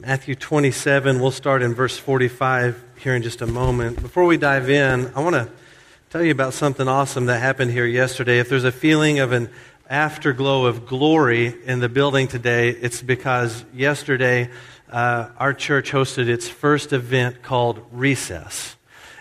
Matthew 27, we'll start in verse 45 here in just a moment. Before we dive in, I want to tell you about something awesome that happened here yesterday. If there's a feeling of an afterglow of glory in the building today, it's because yesterday uh, our church hosted its first event called Recess.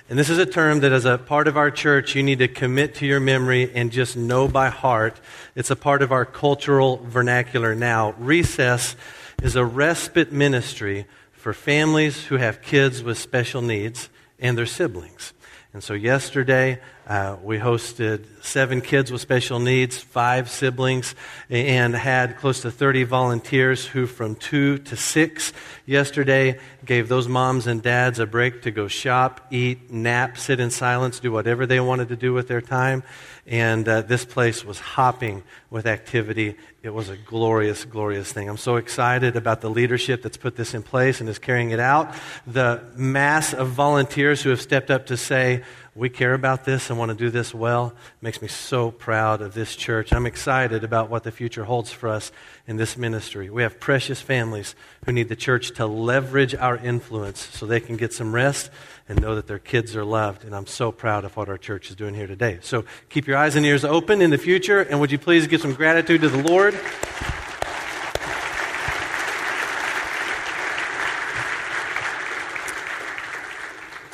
And this is a term that, as a part of our church, you need to commit to your memory and just know by heart. It's a part of our cultural vernacular now. Recess is a respite ministry for families who have kids with special needs and their siblings. And so yesterday, uh, we hosted seven kids with special needs, five siblings, and had close to 30 volunteers who, from two to six yesterday, gave those moms and dads a break to go shop, eat, nap, sit in silence, do whatever they wanted to do with their time. And uh, this place was hopping with activity. It was a glorious, glorious thing. I'm so excited about the leadership that's put this in place and is carrying it out. The mass of volunteers who have stepped up to say, we care about this and want to do this well It makes me so proud of this church. I'm excited about what the future holds for us in this ministry. We have precious families who need the church to leverage our influence so they can get some rest and know that their kids are loved. And I'm so proud of what our church is doing here today. So keep your eyes and ears open in the future, and would you please give some gratitude to the Lord?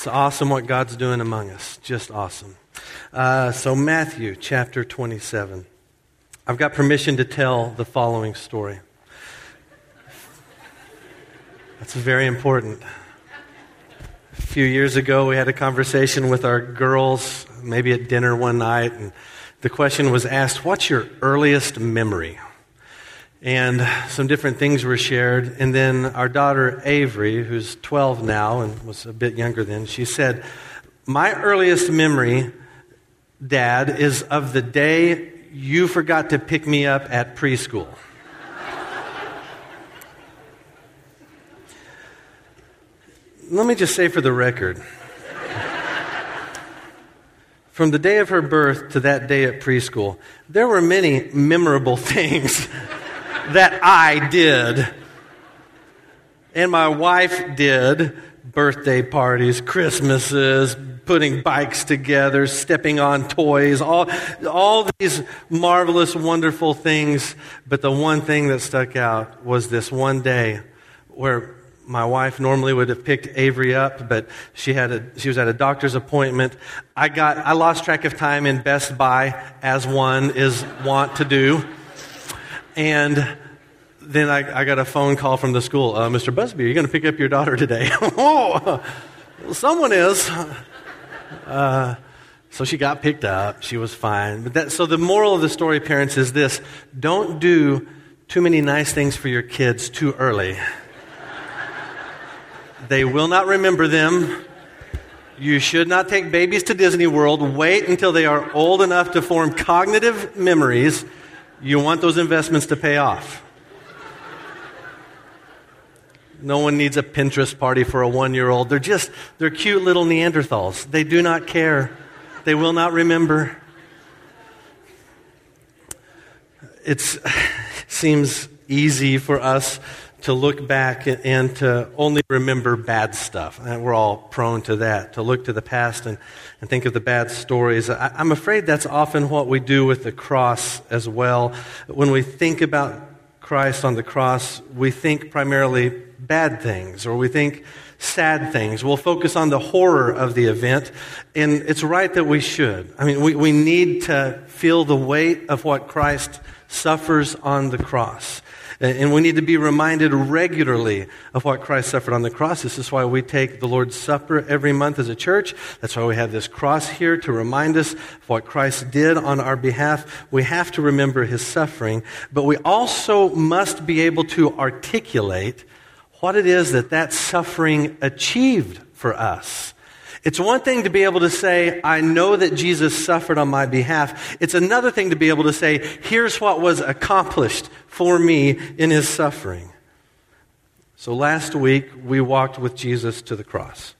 It's awesome what God's doing among us. Just awesome. Uh, so, Matthew chapter 27. I've got permission to tell the following story. That's very important. A few years ago, we had a conversation with our girls, maybe at dinner one night, and the question was asked What's your earliest memory? And some different things were shared. And then our daughter Avery, who's 12 now and was a bit younger then, she said, My earliest memory, Dad, is of the day you forgot to pick me up at preschool. Let me just say for the record from the day of her birth to that day at preschool, there were many memorable things that I did. And my wife did birthday parties, Christmases, putting bikes together, stepping on toys, all, all these marvelous, wonderful things. But the one thing that stuck out was this one day where my wife normally would have picked Avery up, but she had a, she was at a doctor's appointment. I got, I lost track of time in Best Buy, as one is wont to do. And then I, I, got a phone call from the school. Uh, Mr. Busby, are you going to pick up your daughter today? oh, someone is. Uh, so she got picked up. She was fine. But that, so the moral of the story, parents, is this don't do too many nice things for your kids too early. they will not remember them. You should not take babies to Disney World. Wait until they are old enough to form cognitive memories you want those investments to pay off. No one needs a Pinterest party for a one year old. They're just, they're cute little Neanderthals. They do not care, they will not remember. It seems easy for us to look back and to only remember bad stuff. And we're all prone to that, to look to the past and, and think of the bad stories. I, I'm afraid that's often what we do with the cross as well. When we think about Christ on the cross, we think primarily bad things or we think sad things. We'll focus on the horror of the event, and it's right that we should. I mean, we, we need to feel the weight of what Christ suffers on the cross. Uh, and we need to be reminded regularly of what Christ suffered on the cross. This is why we take the Lord's Supper every month as a church. That's why we have this cross here to remind us of what Christ did on our behalf. We have to remember his suffering, but we also must be able to articulate what it is that that suffering achieved for us. It's one thing to be able to say, I know that Jesus suffered on my behalf. It's another thing to be able to say, here's what was accomplished for me in his suffering. So last week, we walked with Jesus to the cross.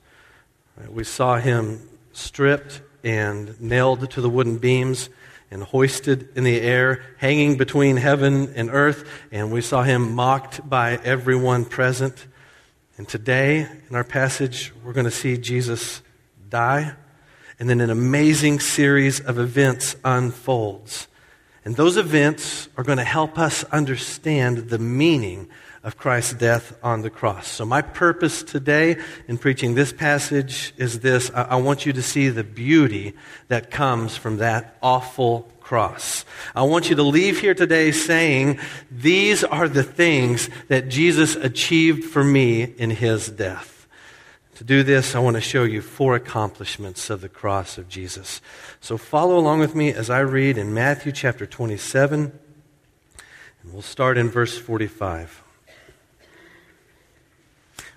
We saw him stripped and nailed to the wooden beams and hoisted in the air, hanging between heaven and earth, and we saw him mocked by everyone present. And today, in our passage, we're going to see Jesus die, and then an amazing series of events unfolds. And those events are going to help us understand the meaning of Christ's death on the cross. So, my purpose today in preaching this passage is this I, I want you to see the beauty that comes from that awful cross. I want you to leave here today saying, These are the things that Jesus achieved for me in his death. To do this, I want to show you four accomplishments of the cross of Jesus. So follow along with me as I read in Matthew chapter 27, and we'll start in verse 45.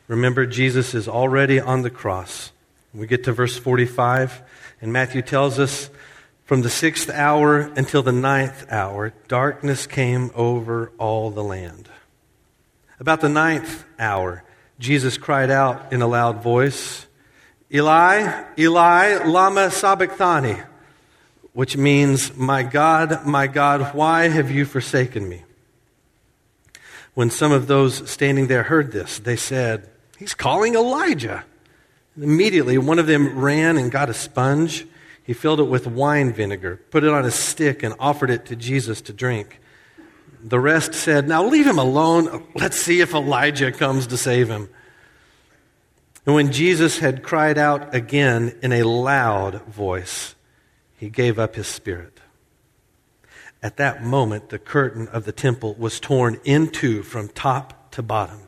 Remember, Jesus is already on the cross. We get to verse 45, and Matthew tells us from the sixth hour until the ninth hour, darkness came over all the land. About the ninth hour, Jesus cried out in a loud voice, Eli, Eli, Lama Sabachthani, which means, My God, my God, why have you forsaken me? When some of those standing there heard this, they said, He's calling Elijah. And immediately, one of them ran and got a sponge. He filled it with wine vinegar, put it on a stick, and offered it to Jesus to drink. The rest said, Now leave him alone. Let's see if Elijah comes to save him. And when Jesus had cried out again in a loud voice, he gave up his spirit. At that moment, the curtain of the temple was torn in two from top to bottom.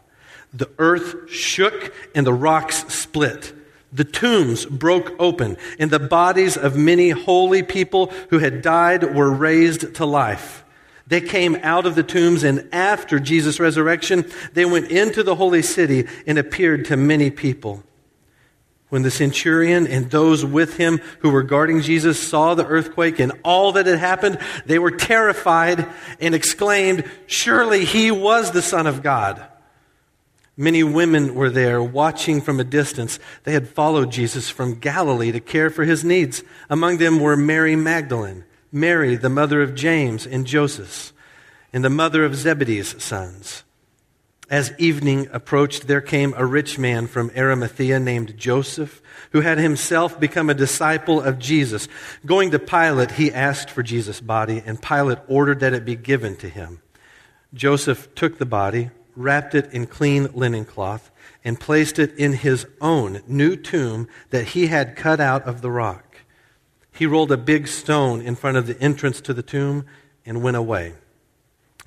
The earth shook and the rocks split. The tombs broke open, and the bodies of many holy people who had died were raised to life. They came out of the tombs, and after Jesus' resurrection, they went into the holy city and appeared to many people. When the centurion and those with him who were guarding Jesus saw the earthquake and all that had happened, they were terrified and exclaimed, Surely he was the Son of God. Many women were there watching from a distance. They had followed Jesus from Galilee to care for his needs. Among them were Mary Magdalene, Mary, the mother of James and Joseph, and the mother of Zebedee's sons. As evening approached, there came a rich man from Arimathea named Joseph, who had himself become a disciple of Jesus. Going to Pilate, he asked for Jesus' body, and Pilate ordered that it be given to him. Joseph took the body wrapped it in clean linen cloth, and placed it in his own new tomb that he had cut out of the rock. He rolled a big stone in front of the entrance to the tomb and went away.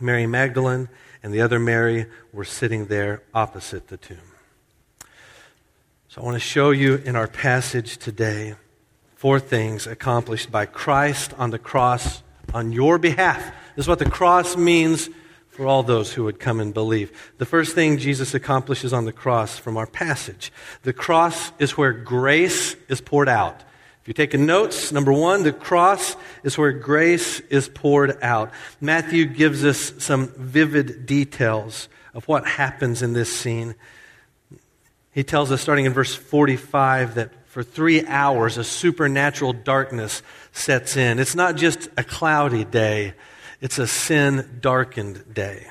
Mary Magdalene and the other Mary were sitting there opposite the tomb. So I want to show you in our passage today four things accomplished by Christ on the cross on your behalf. This is what the cross means for all those who would come and believe. The first thing Jesus accomplishes on the cross from our passage the cross is where grace is poured out. If you're taking notes, number one, the cross is where grace is poured out. Matthew gives us some vivid details of what happens in this scene. He tells us, starting in verse 45, that for three hours a supernatural darkness sets in. It's not just a cloudy day it's a sin darkened day.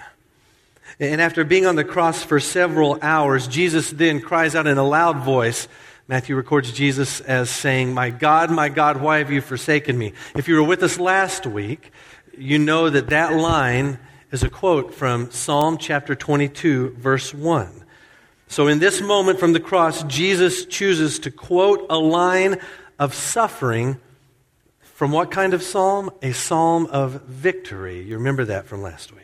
And after being on the cross for several hours, Jesus then cries out in a loud voice. Matthew records Jesus as saying, My God, my God, why have you forsaken me? If you were with us last week, you know that that line is a quote from Psalm chapter 22, verse 1. So in this moment from the cross, Jesus chooses to quote a line of suffering from what kind of psalm? A psalm of victory. You remember that from last week.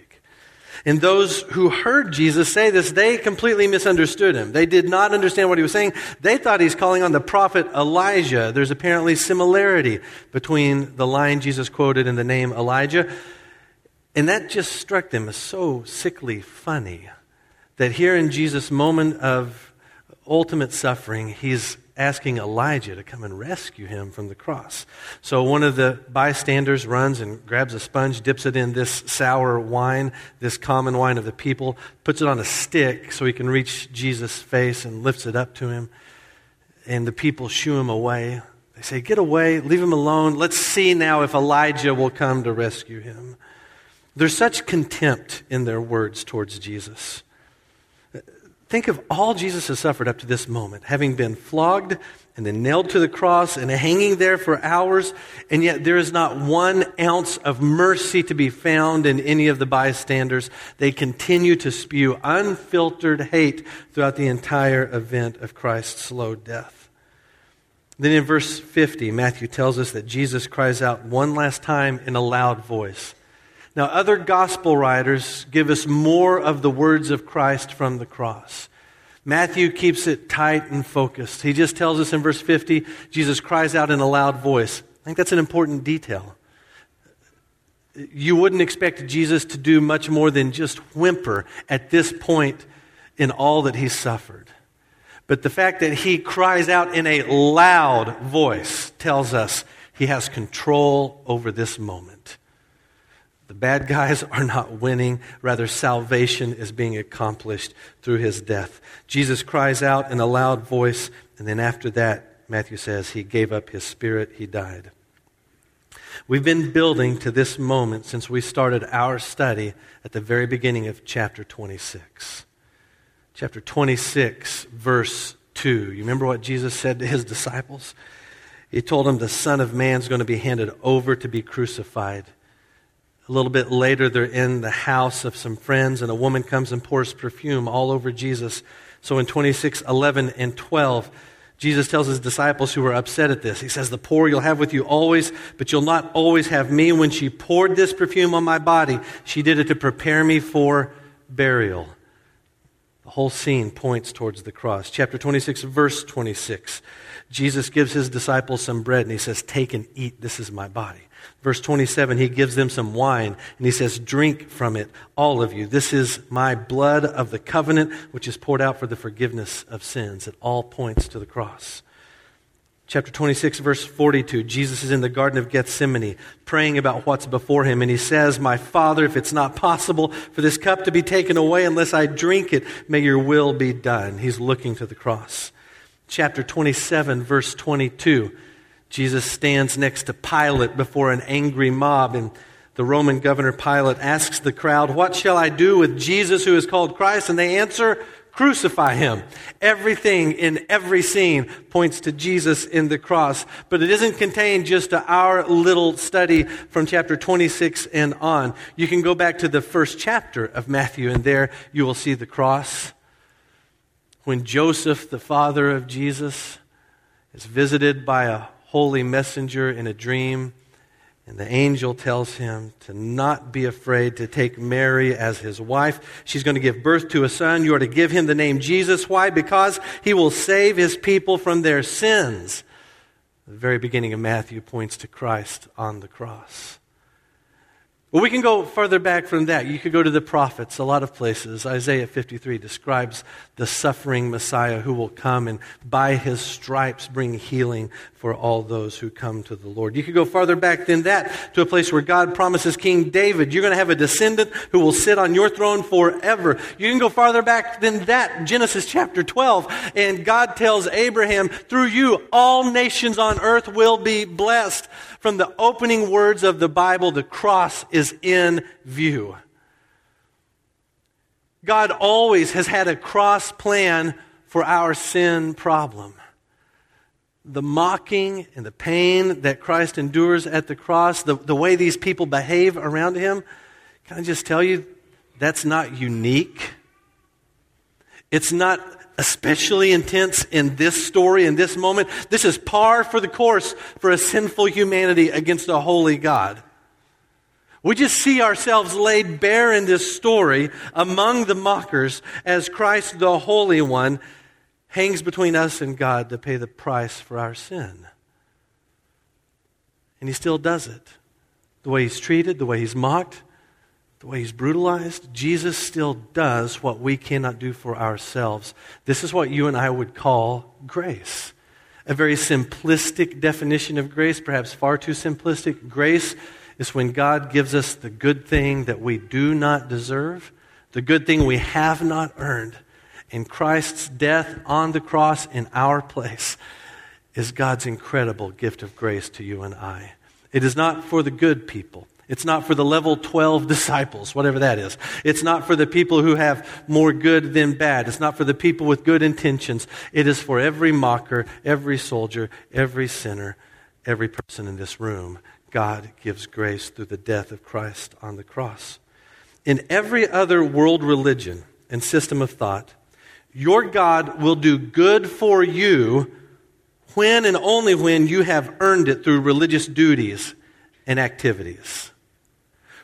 And those who heard Jesus say this, they completely misunderstood him. They did not understand what he was saying. They thought he's calling on the prophet Elijah. There's apparently similarity between the line Jesus quoted and the name Elijah. And that just struck them as so sickly funny that here in Jesus' moment of ultimate suffering, he's asking Elijah to come and rescue him from the cross. So one of the bystanders runs and grabs a sponge, dips it in this sour wine, this common wine of the people, puts it on a stick so he can reach Jesus' face and lifts it up to him. And the people shoo him away. They say, Get away, leave him alone. Let's see now if Elijah will come to rescue him. There's such contempt in their words towards Jesus. Think of all Jesus has suffered up to this moment, having been flogged and then nailed to the cross and hanging there for hours, and yet there is not one ounce of mercy to be found in any of the bystanders. They continue to spew unfiltered hate throughout the entire event of Christ's slow death. Then in verse 50, Matthew tells us that Jesus cries out one last time in a loud voice. Now, other gospel writers give us more of the words of Christ from the cross. Matthew keeps it tight and focused. He just tells us in verse 50, Jesus cries out in a loud voice. I think that's an important detail. You wouldn't expect Jesus to do much more than just whimper at this point in all that he suffered. But the fact that he cries out in a loud voice tells us he has control over this moment. Bad guys are not winning. Rather, salvation is being accomplished through his death. Jesus cries out in a loud voice, and then after that, Matthew says, he gave up his spirit, he died. We've been building to this moment since we started our study at the very beginning of chapter 26. Chapter 26, verse 2. You remember what Jesus said to his disciples? He told them the Son of Man is going to be handed over to be crucified. A little bit later, they're in the house of some friends, and a woman comes and pours perfume all over Jesus. So in 26, 11, and 12, Jesus tells his disciples who were upset at this, He says, The poor you'll have with you always, but you'll not always have me. When she poured this perfume on my body, she did it to prepare me for burial. The whole scene points towards the cross. Chapter 26, verse 26. Jesus gives his disciples some bread and he says, Take and eat. This is my body. Verse 27, he gives them some wine and he says, Drink from it, all of you. This is my blood of the covenant, which is poured out for the forgiveness of sins. It all points to the cross. Chapter 26, verse 42, Jesus is in the Garden of Gethsemane praying about what's before him, and he says, My Father, if it's not possible for this cup to be taken away unless I drink it, may your will be done. He's looking to the cross. Chapter 27, verse 22, Jesus stands next to Pilate before an angry mob, and the Roman governor Pilate asks the crowd, What shall I do with Jesus who is called Christ? And they answer, Crucify him. Everything in every scene points to Jesus in the cross. But it isn't contained just to our little study from chapter 26 and on. You can go back to the first chapter of Matthew, and there you will see the cross. When Joseph, the father of Jesus, is visited by a holy messenger in a dream. And the angel tells him to not be afraid to take Mary as his wife. She's going to give birth to a son. You are to give him the name Jesus. Why? Because he will save his people from their sins. The very beginning of Matthew points to Christ on the cross. Well, we can go further back from that. You could go to the prophets, a lot of places. Isaiah 53 describes the suffering Messiah who will come and by his stripes bring healing for all those who come to the Lord. You could go farther back than that to a place where God promises King David, you're going to have a descendant who will sit on your throne forever. You can go farther back than that, Genesis chapter 12, and God tells Abraham, through you, all nations on earth will be blessed. From the opening words of the Bible, the cross is in view. God always has had a cross plan for our sin problem. The mocking and the pain that Christ endures at the cross, the, the way these people behave around him, can I just tell you, that's not unique. It's not especially intense in this story, in this moment. This is par for the course for a sinful humanity against a holy God. We just see ourselves laid bare in this story among the mockers as Christ, the Holy One, hangs between us and God to pay the price for our sin. And he still does it. The way he's treated, the way he's mocked, the way he's brutalized, Jesus still does what we cannot do for ourselves. This is what you and I would call grace. A very simplistic definition of grace, perhaps far too simplistic. Grace is when God gives us the good thing that we do not deserve, the good thing we have not earned. And Christ's death on the cross in our place is God's incredible gift of grace to you and I. It is not for the good people. It's not for the level 12 disciples, whatever that is. It's not for the people who have more good than bad. It's not for the people with good intentions. It is for every mocker, every soldier, every sinner, every person in this room. God gives grace through the death of Christ on the cross. In every other world religion and system of thought, your God will do good for you when and only when you have earned it through religious duties and activities.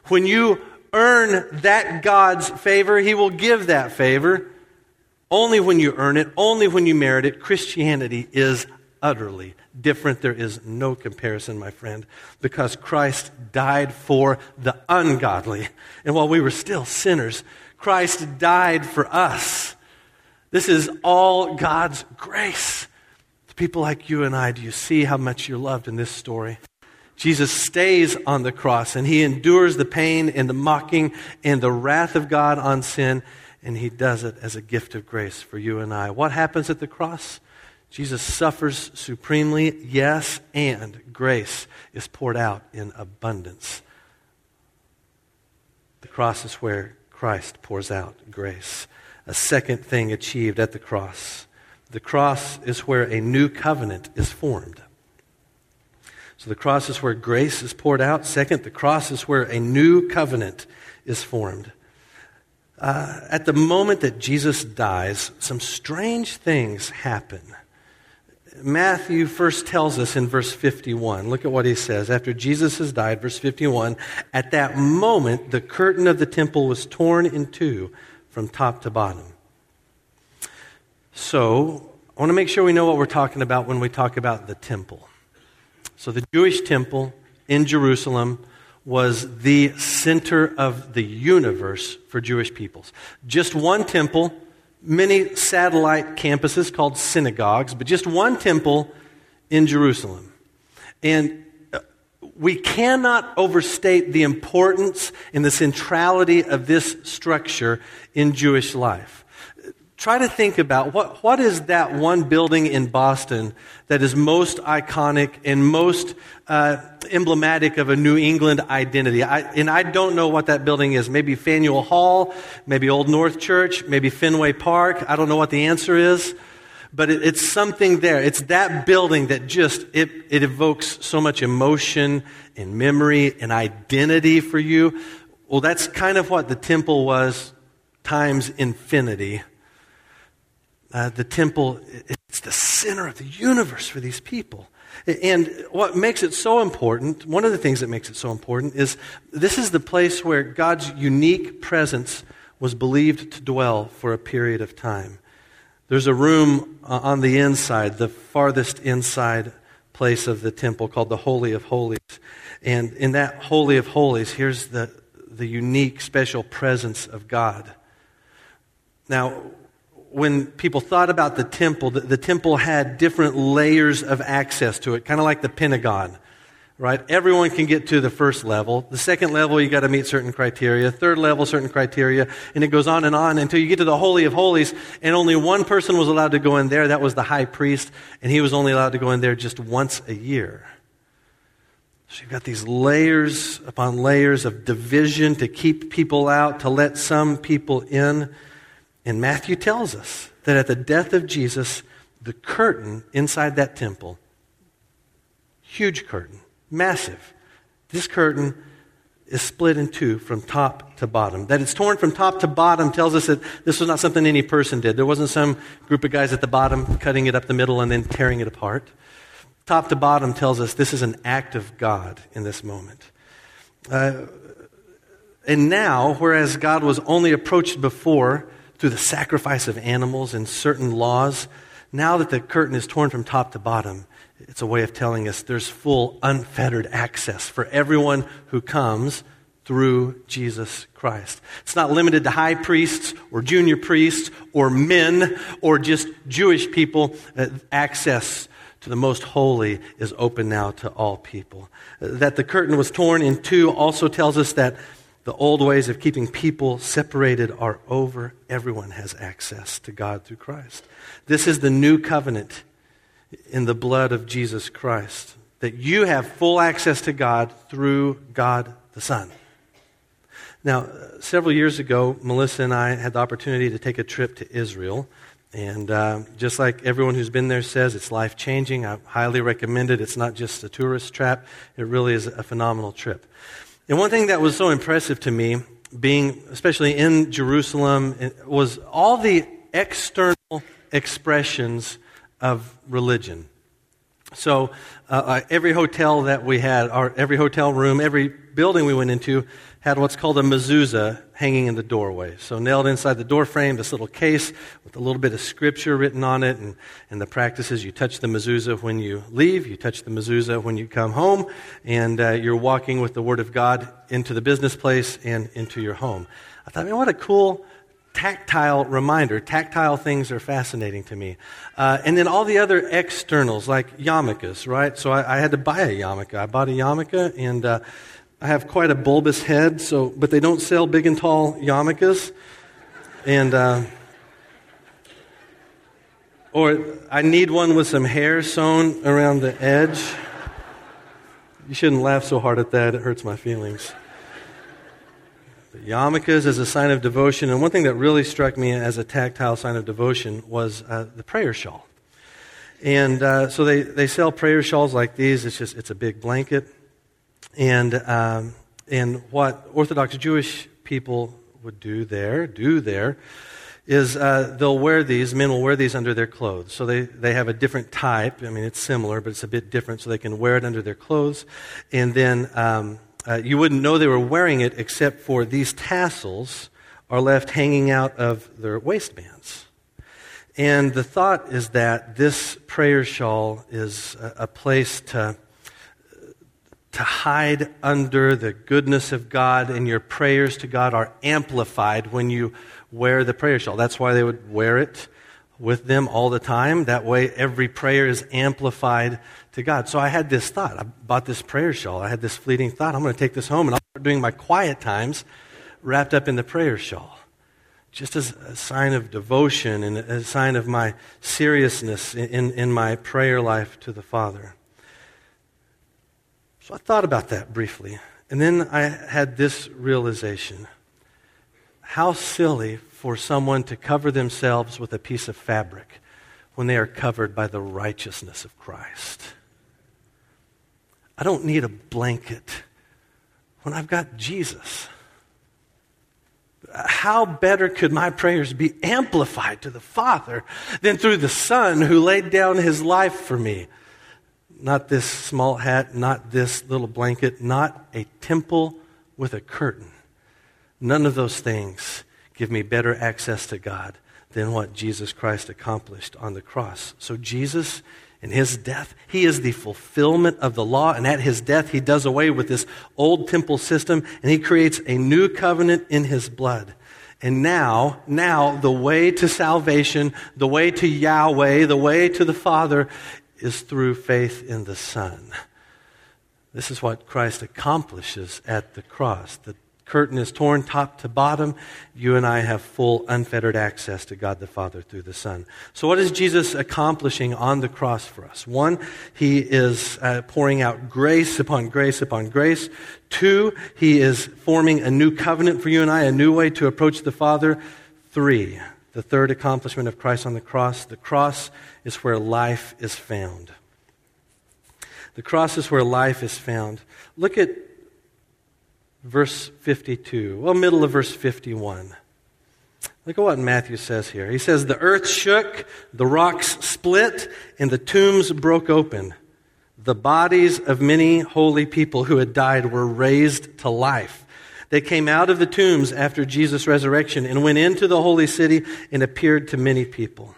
When you earn that God's favor, He will give that favor only when you earn it, only when you merit it. Christianity is utterly different. There is no comparison, my friend, because Christ died for the ungodly. And while we were still sinners, Christ died for us. This is all God's grace. To people like you and I, do you see how much you're loved in this story? Jesus stays on the cross and he endures the pain and the mocking and the wrath of God on sin, and he does it as a gift of grace for you and I. What happens at the cross? Jesus suffers supremely, yes, and grace is poured out in abundance. The cross is where Christ pours out grace. A second thing achieved at the cross. The cross is where a new covenant is formed. So the cross is where grace is poured out. Second, the cross is where a new covenant is formed. Uh, at the moment that Jesus dies, some strange things happen. Matthew first tells us in verse 51. Look at what he says. After Jesus has died, verse 51, at that moment, the curtain of the temple was torn in two from top to bottom. So, I want to make sure we know what we're talking about when we talk about the temple. So, the Jewish temple in Jerusalem was the center of the universe for Jewish peoples. Just one temple, many satellite campuses called synagogues, but just one temple in Jerusalem. And uh, we cannot overstate the importance and the centrality of this structure in Jewish life try to think about what, what is that one building in Boston that is most iconic and most uh, emblematic of a New England identity. I, and I don't know what that building is. Maybe Faneuil Hall, maybe Old North Church, maybe Fenway Park. I don't know what the answer is. But it, it's something there. It's that building that just, it, it evokes so much emotion and memory and identity for you. Well, that's kind of what the temple was times infinity uh, the temple, it's the center of the universe for these people. And what makes it so important, one of the things that makes it so important, is this is the place where God's unique presence was believed to dwell for a period of time. There's a room uh, on the inside, the farthest inside place of the temple called the Holy of Holies. And in that Holy of Holies, here's the, the unique, special presence of God. Now, when people thought about the temple, the, the temple had different layers of access to it, kind of like the Pentagon, right? Everyone can get to the first level. The second level, you got to meet certain criteria. Third level, certain criteria. And it goes on and on until you get to the Holy of Holies, and only one person was allowed to go in there. That was the high priest, and he was only allowed to go in there just once a year. So you've got these layers upon layers of division to keep people out, to let some people in. And Matthew tells us that at the death of Jesus, the curtain inside that temple, huge curtain, massive, this curtain is split in two from top to bottom. That it's torn from top to bottom tells us that this was not something any person did. There wasn't some group of guys at the bottom cutting it up the middle and then tearing it apart. Top to bottom tells us this is an act of God in this moment. Uh, and now, whereas God was only approached before through the sacrifice of animals and certain laws, now that the curtain is torn from top to bottom, it's a way of telling us there's full, unfettered access for everyone who comes through Jesus Christ. It's not limited to high priests or junior priests or men or just Jewish people. Uh, access to the most holy is open now to all people. Uh, that the curtain was torn in two also tells us that the old ways of keeping people separated are over. Everyone has access to God through Christ. This is the new covenant in the blood of Jesus Christ. That you have full access to God through God the Son. Now, several years ago, Melissa and I had the opportunity to take a trip to Israel. And uh, just like everyone who's been there says, it's life changing. I highly recommend it. It's not just a tourist trap, it really is a phenomenal trip. And one thing that was so impressive to me, being especially in Jerusalem, was all the external expressions of religion. So uh, uh, every hotel that we had, our, every hotel room, every building we went into had what's called a mezuzah hanging in the doorway. So nailed inside the door frame, this little case with a little bit of scripture written on it. And, and the practice is you touch the mezuzah when you leave, you touch the mezuzah when you come home, and uh, you're walking with the Word of God into the business place and into your home. I thought, man, what a cool tactile reminder. Tactile things are fascinating to me. Uh, and then all the other externals, like yarmulkes, right? So I, I, had to buy a yarmulke. I bought a yarmulke, and uh, I have quite a bulbous head, so, but they don't sell big and tall yarmulkes. And, uh, or I need one with some hair sewn around the edge. You shouldn't laugh so hard at that, it hurts my feelings But yarmulkes is a sign of devotion. And one thing that really struck me as a tactile sign of devotion was uh, the prayer shawl. And uh, so they, they sell prayer shawls like these. It's just it's a big blanket. And um, and what Orthodox Jewish people would do there, do there, is uh, they'll wear these. Men will wear these under their clothes. So they, they have a different type. I mean, it's similar, but it's a bit different. So they can wear it under their clothes. And then um, uh, you wouldn't know they were wearing it except for these tassels are left hanging out of their waistbands. And the thought is that this prayer shawl is a, a place to, to hide under the goodness of God, and your prayers to God are amplified when you wear the prayer shawl. That's why they would wear it with them all the time. That way, every prayer is amplified to God. So I had this thought. I bought this prayer shawl. I had this fleeting thought. I'm going to take this home and I'll start doing my quiet times wrapped up in the prayer shawl. Just as a sign of devotion and a sign of my seriousness in, in, in my prayer life to the Father. So I thought about that briefly. And then I had this realization. How silly for someone to cover themselves with a piece of fabric when they are covered by the righteousness of Christ. I don't need a blanket when I've got Jesus. How better could my prayers be amplified to the Father than through the Son who laid down his life for me? Not this small hat, not this little blanket, not a temple with a curtain. None of those things give me better access to God than what Jesus Christ accomplished on the cross. So, Jesus in his death, he is the fulfillment of the law. And at his death, he does away with this old temple system and he creates a new covenant in his blood. And now, now, the way to salvation, the way to Yahweh, the way to the Father is through faith in the Son. This is what Christ accomplishes at the cross. The curtain is torn top to bottom, you and I have full, unfettered access to God the Father through the Son. So, what is Jesus accomplishing on the cross for us? One, he is uh, pouring out grace upon grace upon grace. Two, he is forming a new covenant for you and I, a new way to approach the Father. Three, the third accomplishment of Christ on the cross the cross is where life is found. The cross is where life is found. Look at verse 52, well, middle of verse 51. Look at what Matthew says here. He says, The earth shook, the rocks split, and the tombs broke open. The bodies of many holy people who had died were raised to life. They came out of the tombs after Jesus' resurrection and went into the holy city and appeared to many people.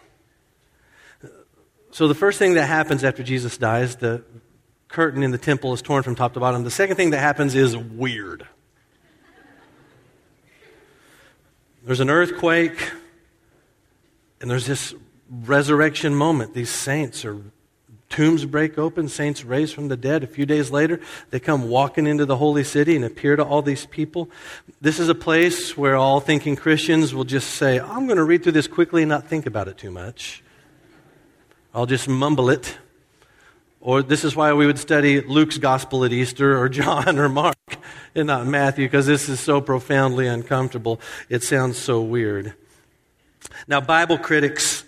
So, the first thing that happens after Jesus dies, the curtain in the temple is torn from top to bottom. The second thing that happens is weird. There's an earthquake, and there's this resurrection moment. These saints are tombs break open, saints raised from the dead. A few days later, they come walking into the holy city and appear to all these people. This is a place where all thinking Christians will just say, I'm going to read through this quickly and not think about it too much. I'll just mumble it. Or this is why we would study Luke's gospel at Easter or John or Mark and not Matthew because this is so profoundly uncomfortable. It sounds so weird. Now, Bible critics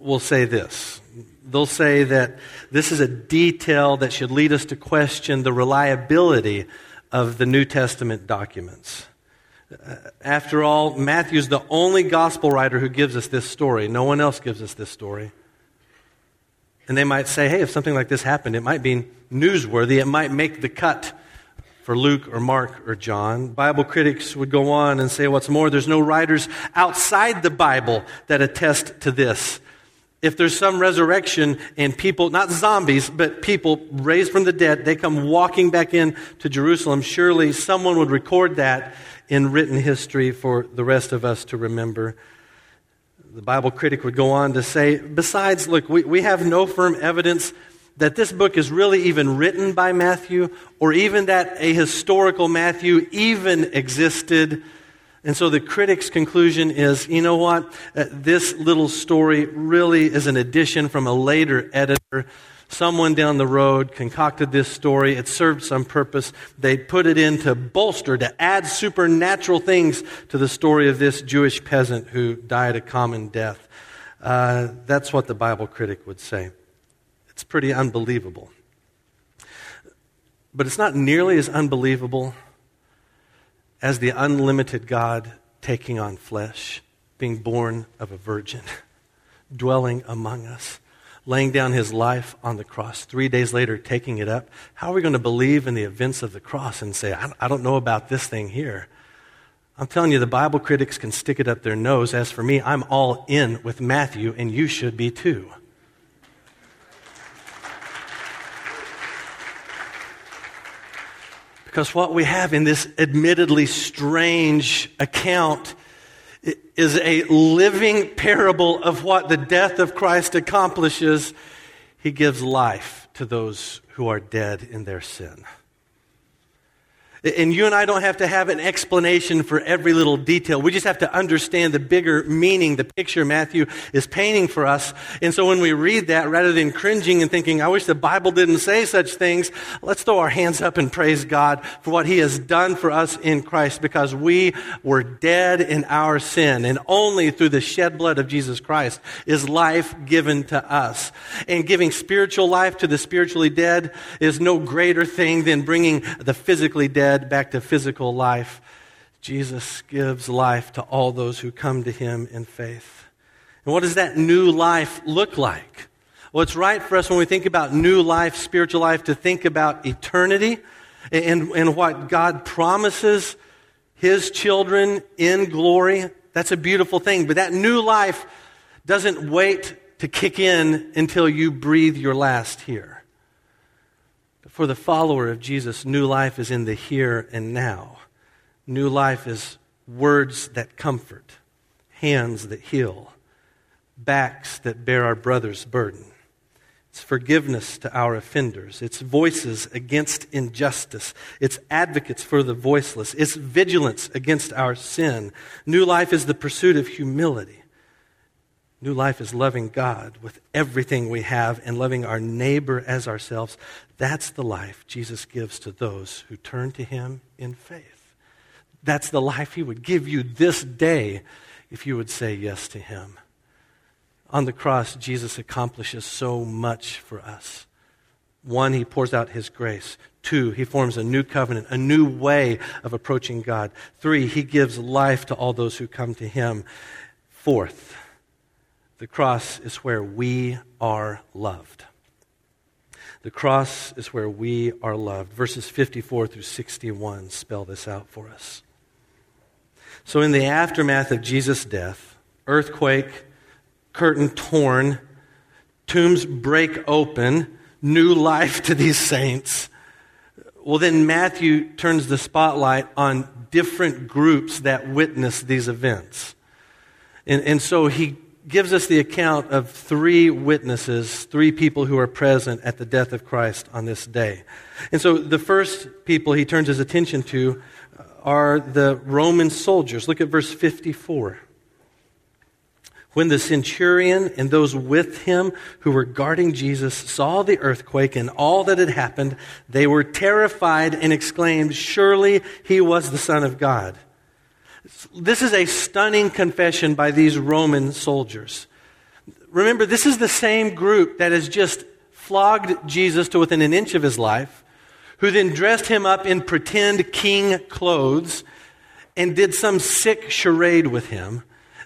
will say this. They'll say that this is a detail that should lead us to question the reliability of the New Testament documents. Uh, after all, Matthew's the only gospel writer who gives us this story. No one else gives us this story. And they might say, hey, if something like this happened, it might be newsworthy. It might make the cut for Luke or Mark or John. Bible critics would go on and say, what's more, there's no writers outside the Bible that attest to this. If there's some resurrection and people, not zombies, but people raised from the dead, they come walking back in to Jerusalem, surely someone would record that in written history for the rest of us to remember. The Bible critic would go on to say, besides, look, we, we have no firm evidence that this book is really even written by Matthew or even that a historical Matthew even existed. And so the critic's conclusion is you know what? Uh, this little story really is an addition from a later editor Someone down the road concocted this story. It served some purpose. They put it in to bolster, to add supernatural things to the story of this Jewish peasant who died a common death. Uh, that's what the Bible critic would say. It's pretty unbelievable. But it's not nearly as unbelievable as the unlimited God taking on flesh, being born of a virgin, dwelling among us laying down his life on the cross, three days later taking it up, how are we going to believe in the events of the cross and say, I don't know about this thing here? I'm telling you, the Bible critics can stick it up their nose. As for me, I'm all in with Matthew, and you should be too. Because what we have in this admittedly strange account is a living parable of what the death of Christ accomplishes. He gives life to those who are dead in their sin. And you and I don't have to have an explanation for every little detail. We just have to understand the bigger meaning, the picture Matthew is painting for us. And so when we read that, rather than cringing and thinking, I wish the Bible didn't say such things, let's throw our hands up and praise God for what He has done for us in Christ because we were dead in our sin. And only through the shed blood of Jesus Christ is life given to us. And giving spiritual life to the spiritually dead is no greater thing than bringing the physically dead dead back to physical life, Jesus gives life to all those who come to him in faith. And what does that new life look like? Well, it's right for us when we think about new life, spiritual life, to think about eternity and, and what God promises his children in glory. That's a beautiful thing. But that new life doesn't wait to kick in until you breathe your last here. For the follower of Jesus, new life is in the here and now. New life is words that comfort, hands that heal, backs that bear our brother's burden. It's forgiveness to our offenders. It's voices against injustice. It's advocates for the voiceless. It's vigilance against our sin. New life is the pursuit of humility. New life is loving God with everything we have and loving our neighbor as ourselves. That's the life Jesus gives to those who turn to Him in faith. That's the life He would give you this day if you would say yes to Him. On the cross, Jesus accomplishes so much for us. One, He pours out His grace. Two, He forms a new covenant, a new way of approaching God. Three, He gives life to all those who come to Him. Fourth, the cross is where we are loved. The cross is where we are loved. Verses 54 through 61 spell this out for us. So, in the aftermath of Jesus' death, earthquake, curtain torn, tombs break open, new life to these saints. Well, then Matthew turns the spotlight on different groups that witness these events. And, and so he gives us the account of three witnesses, three people who are present at the death of Christ on this day. And so the first people he turns his attention to are the Roman soldiers. Look at verse 54. When the centurion and those with him who were guarding Jesus saw the earthquake and all that had happened, they were terrified and exclaimed, Surely he was the Son of God. This is a stunning confession by these Roman soldiers. Remember, this is the same group that has just flogged Jesus to within an inch of his life, who then dressed him up in pretend king clothes and did some sick charade with him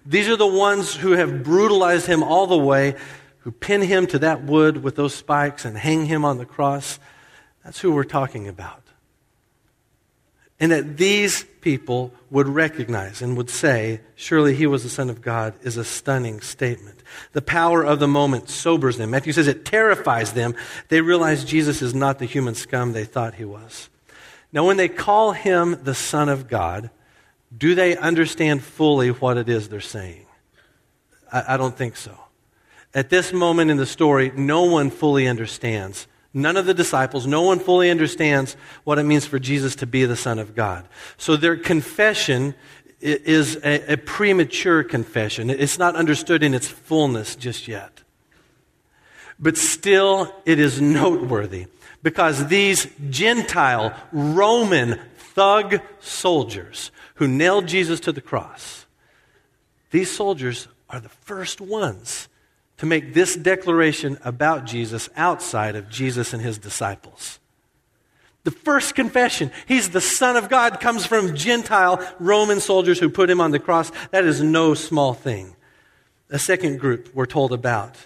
these are the ones who have brutalized him all the way, who pin him to that wood with those spikes and hang him on the cross. That's who we're talking about. And that these people would recognize and would say, surely he was the Son of God, is a stunning statement. The power of the moment sobers them. Matthew says it terrifies them. They realize Jesus is not the human scum they thought he was. Now, when they call him the Son of God, do they understand fully what it is they're saying? I, I don't think so. At this moment in the story, no one fully understands. None of the disciples, no one fully understands what it means for Jesus to be the Son of God. So their confession is a, a, premature confession. It's not understood in its fullness just yet. But still, it is noteworthy because these Gentile, Roman thug soldiers who nailed Jesus to the cross, these soldiers are the first ones to make this declaration about Jesus outside of Jesus and his disciples. The first confession, he's the Son of God, comes from Gentile Roman soldiers who put him on the cross. That is no small thing. A second group we're told about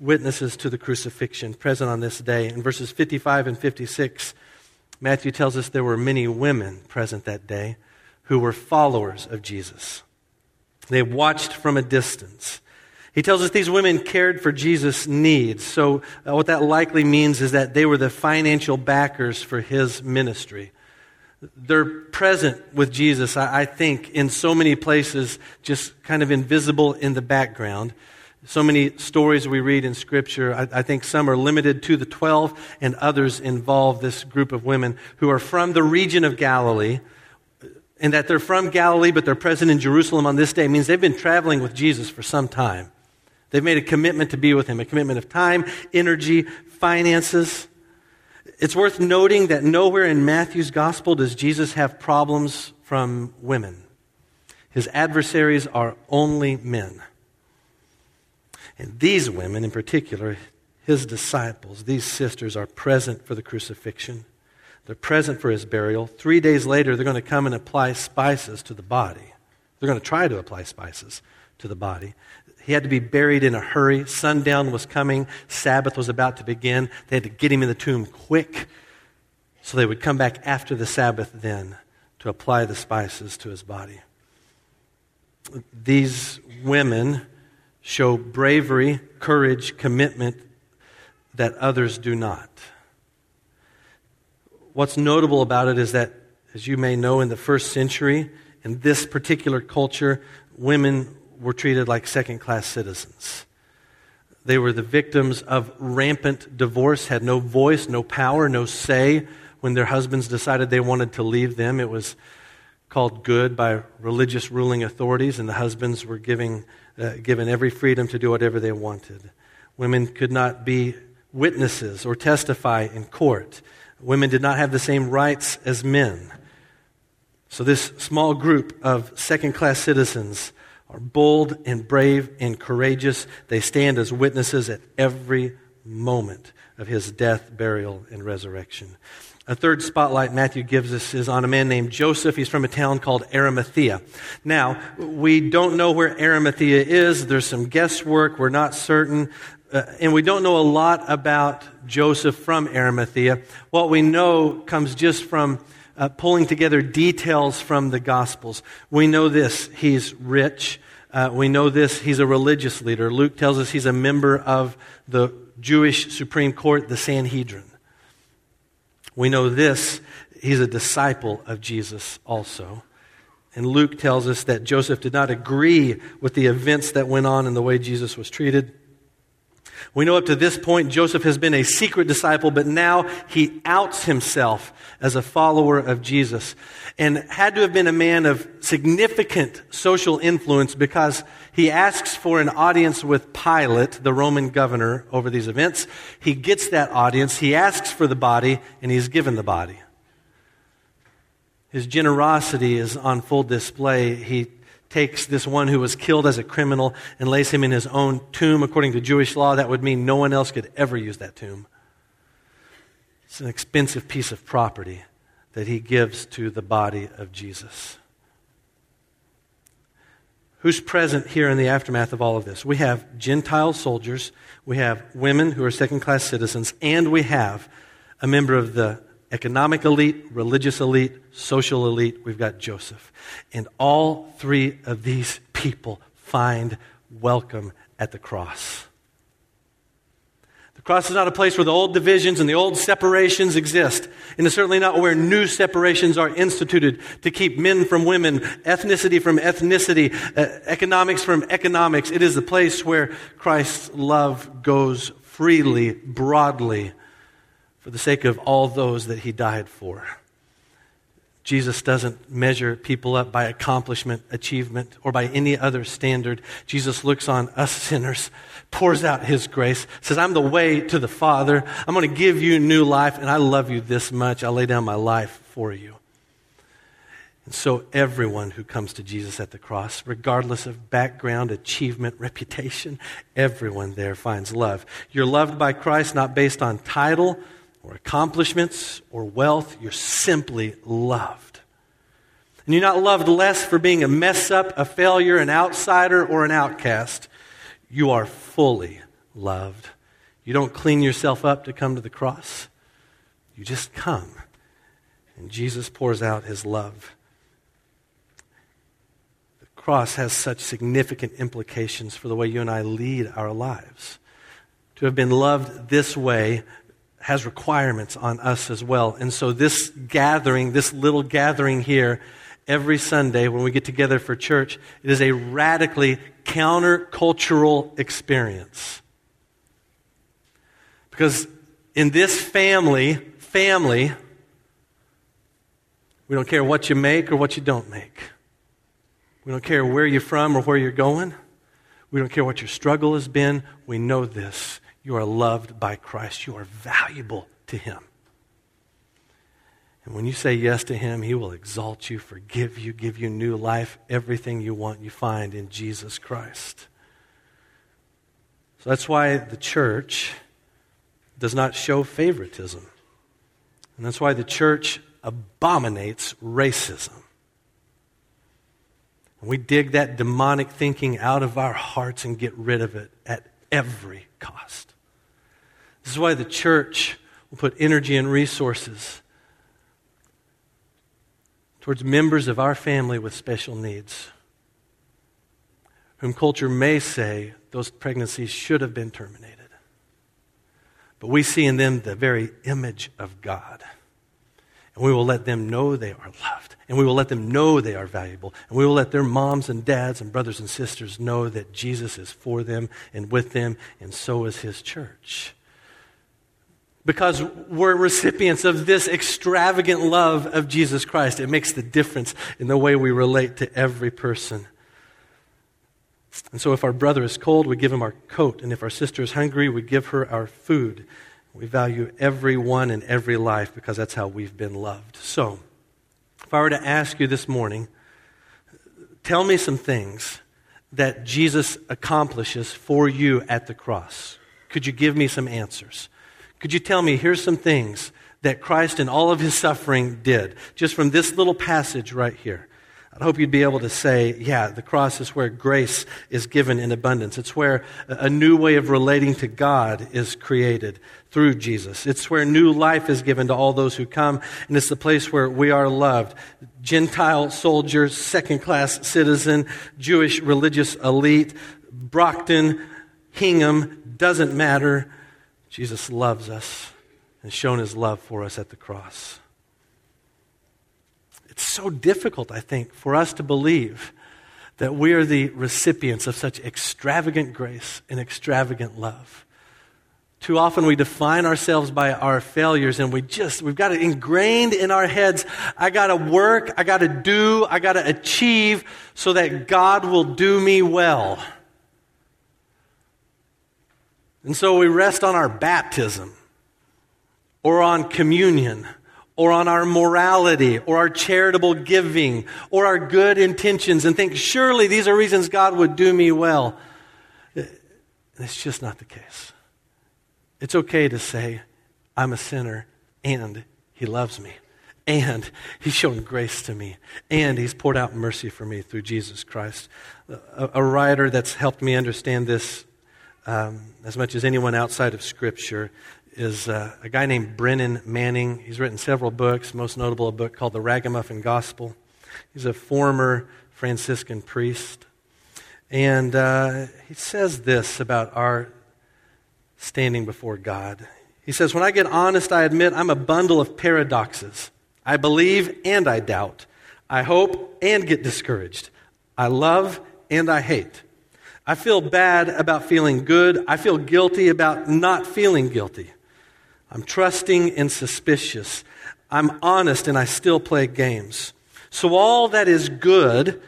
witnesses to the crucifixion present on this day. In verses 55 and 56, Matthew tells us there were many women present that day who were followers of Jesus. They watched from a distance. He tells us these women cared for Jesus' needs. So, uh, what that likely means is that they were the financial backers for his ministry. They're present with Jesus, I, I think, in so many places, just kind of invisible in the background. So many stories we read in Scripture, I, I, think some are limited to the 12, and others involve this group of women who are from the region of Galilee and that they're from Galilee, but they're present in Jerusalem on this day means they've been traveling with Jesus for some time. They've made a commitment to be with him, a commitment of time, energy, finances. It's worth noting that nowhere in Matthew's gospel does Jesus have problems from women. His adversaries are only men. And these women, in particular, his disciples, these sisters, are present for the crucifixion. They're present for his burial. Three days later, they're going to come and apply spices to the body. They're going to try to apply spices to the body. He had to be buried in a hurry. Sundown was coming. Sabbath was about to begin. They had to get him in the tomb quick so they would come back after the Sabbath then to apply the spices to his body. These women show bravery, courage, commitment that others do not. What's notable about it is that, as you may know, in the first century, in this particular culture, women were treated like second class citizens. They were the victims of rampant divorce, had no voice, no power, no say. When their husbands decided they wanted to leave them, it was called good by religious ruling authorities, and the husbands were giving, uh, given every freedom to do whatever they wanted. Women could not be witnesses or testify in court. Women did not have the same rights as men. So, this small group of second class citizens are bold and brave and courageous. They stand as witnesses at every moment of his death, burial, and resurrection. A third spotlight Matthew gives us is on a man named Joseph. He's from a town called Arimathea. Now, we don't know where Arimathea is. There's some guesswork. We're not certain. Uh, and we don't know a lot about Joseph from Arimathea. What we know comes just from uh, pulling together details from the Gospels. We know this he's rich. Uh, we know this he's a religious leader. Luke tells us he's a member of the Jewish Supreme Court, the Sanhedrin. We know this he's a disciple of Jesus also. And Luke tells us that Joseph did not agree with the events that went on and the way Jesus was treated. We know up to this point Joseph has been a secret disciple, but now he outs himself as a follower of Jesus and had to have been a man of significant social influence because he asks for an audience with Pilate, the Roman governor, over these events. He gets that audience, he asks for the body, and he's given the body. His generosity is on full display. He takes this one who was killed as a criminal and lays him in his own tomb. According to Jewish law, that would mean no one else could ever use that tomb. It's an expensive piece of property that he gives to the body of Jesus. Who's present here in the aftermath of all of this? We have Gentile soldiers, we have women who are second class citizens, and we have a member of the economic elite, religious elite, social elite. We've got Joseph. And all three of these people find welcome at the cross. The cross is not a place where the old divisions and the old separations exist. And it's certainly not where new separations are instituted to keep men from women, ethnicity from ethnicity, uh, economics from economics. It is the place where Christ's love goes freely, broadly, for the sake of all those that he died for. Jesus doesn't measure people up by accomplishment, achievement, or by any other standard. Jesus looks on us sinners, pours out his grace, says, I'm the way to the Father. I'm going to give you new life, and I love you this much. I lay down my life for you. And so, everyone who comes to Jesus at the cross, regardless of background, achievement, reputation, everyone there finds love. You're loved by Christ not based on title or accomplishments or wealth. You're simply loved. And you're not loved less for being a mess up, a failure, an outsider, or an outcast. You are fully loved. You don't clean yourself up to come to the cross. You just come. And Jesus pours out his love. The cross has such significant implications for the way you and I lead our lives. To have been loved this way has requirements on us as well. And so, this gathering, this little gathering here, every Sunday when we get together for church, it is a radically countercultural experience. Because in this family, family, we don't care what you make or what you don't make. We don't care where you're from or where you're going. We don't care what your struggle has been. We know this. You are loved by Christ. You are valuable to Him. And when you say yes to Him, He will exalt you, forgive you, give you new life. Everything you want, you find in Jesus Christ. So that's why the church does not show favoritism. And that's why the church abominates racism. And we dig that demonic thinking out of our hearts and get rid of it at every cost. This is why the church will put energy and resources towards members of our family with special needs, whom culture may say those pregnancies should have been terminated. But we see in them the very image of God. And we will let them know they are loved. And we will let them know they are valuable. And we will let their moms and dads and brothers and sisters know that Jesus is for them and with them, and so is his church because we're recipients of this extravagant love of Jesus Christ. It makes the difference in the way we relate to every person. And so, if our brother is cold, we give him our coat. And if our sister is hungry, we give her our food. We value everyone and every life because that's how we've been loved. So, if I were to ask you this morning, tell me some things that Jesus accomplishes for you at the cross. Could you give me some answers? Could you tell me, here's some things that Christ in all of his suffering did, just from this little passage right here? I hope you'd be able to say, yeah, the cross is where grace is given in abundance. It's where a new way of relating to God is created through Jesus. It's where new life is given to all those who come, and it's the place where we are loved. Gentile soldiers, second class citizen, Jewish religious elite, Brockton, Hingham, doesn't matter. Jesus loves us and shown his love for us at the cross. It's so difficult, I think, for us to believe that we are the recipients of such extravagant grace and extravagant love. Too often we define ourselves by our failures and we just, we've got it ingrained in our heads. I gotta work, I gotta do, I gotta achieve so that God will do me well. And so we rest on our baptism or on communion or on our morality or our charitable giving or our good intentions and think, surely these are reasons God would do me well. It's just not the case. It's okay to say, I'm a sinner and he loves me. And he's shown grace to me. And he's poured out mercy for me through Jesus Christ. A, a writer that's helped me understand this um, as much as anyone outside of Scripture is uh, a guy named Brennan Manning. He's written several books, most notable a book called The Ragamuffin Gospel. He's a former Franciscan priest. And uh, he says this about our standing before God. He says, When I get honest, I admit I'm a bundle of paradoxes. I believe and I doubt. I hope and get discouraged. I love and I hate. I feel bad about feeling good. I feel guilty about not feeling guilty. I'm trusting and suspicious. I'm honest and I still play games. So all that is good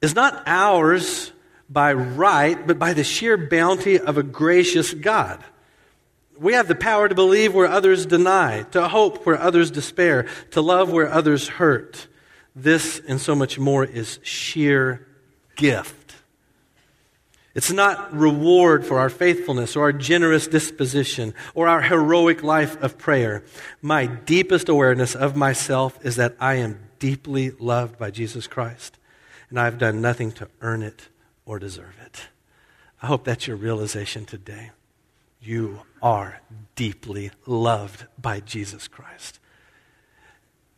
is not ours by right, but by the sheer bounty of a gracious God. We have the power to believe where others deny, to hope where others despair, to love where others hurt. This and so much more is sheer gift. It's not reward for our faithfulness or our generous disposition or our heroic life of prayer. My deepest awareness of myself is that I am deeply loved by Jesus Christ, and I've done nothing to earn it or deserve it. I hope that's your realization today. You are deeply loved by Jesus Christ.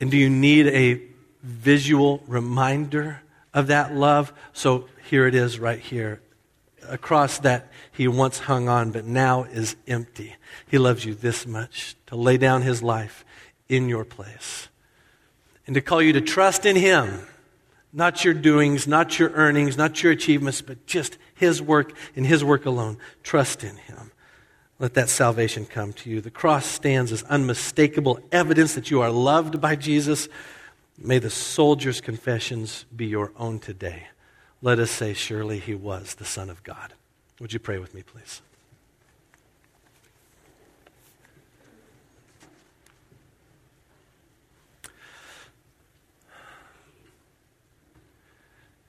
And do you need a visual reminder of that love? So here it is right here a cross that he once hung on, but now is empty. He loves you this much to lay down his life in your place and to call you to trust in him. Not your doings, not your earnings, not your achievements, but just his work and his work alone. Trust in him. Let that salvation come to you. The cross stands as unmistakable evidence that you are loved by Jesus. May the soldier's confessions be your own today let us say, surely he was the Son of God. Would you pray with me, please?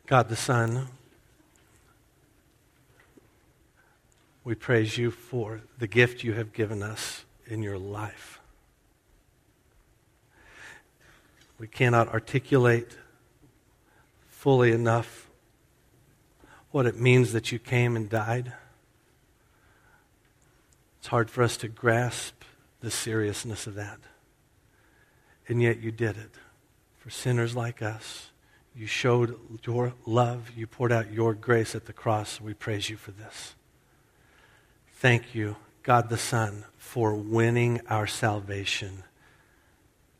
God the Son, we praise you for the gift you have given us in your life. We cannot articulate fully enough what it means that you came and died. It's hard for us to grasp the seriousness of that. And yet you did it for sinners like us. You showed your love. You poured out your grace at the cross. We praise you for this. Thank you, God the Son, for winning our salvation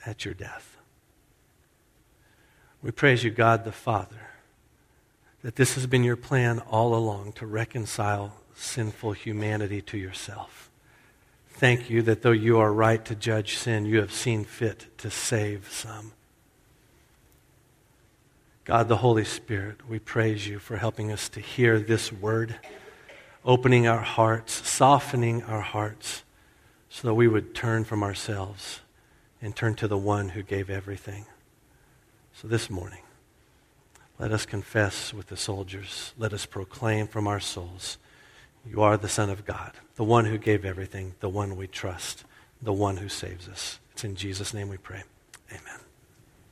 at your death. We praise you, God the Father that this has been your plan all along to reconcile sinful humanity to yourself. Thank you that though you are right to judge sin, you have seen fit to save some. God the Holy Spirit, we praise you for helping us to hear this word, opening our hearts, softening our hearts, so that we would turn from ourselves and turn to the one who gave everything. So this morning, let us confess with the soldiers. Let us proclaim from our souls You are the Son of God, the one who gave everything, the one we trust, the one who saves us. It's in Jesus' name we pray. Amen.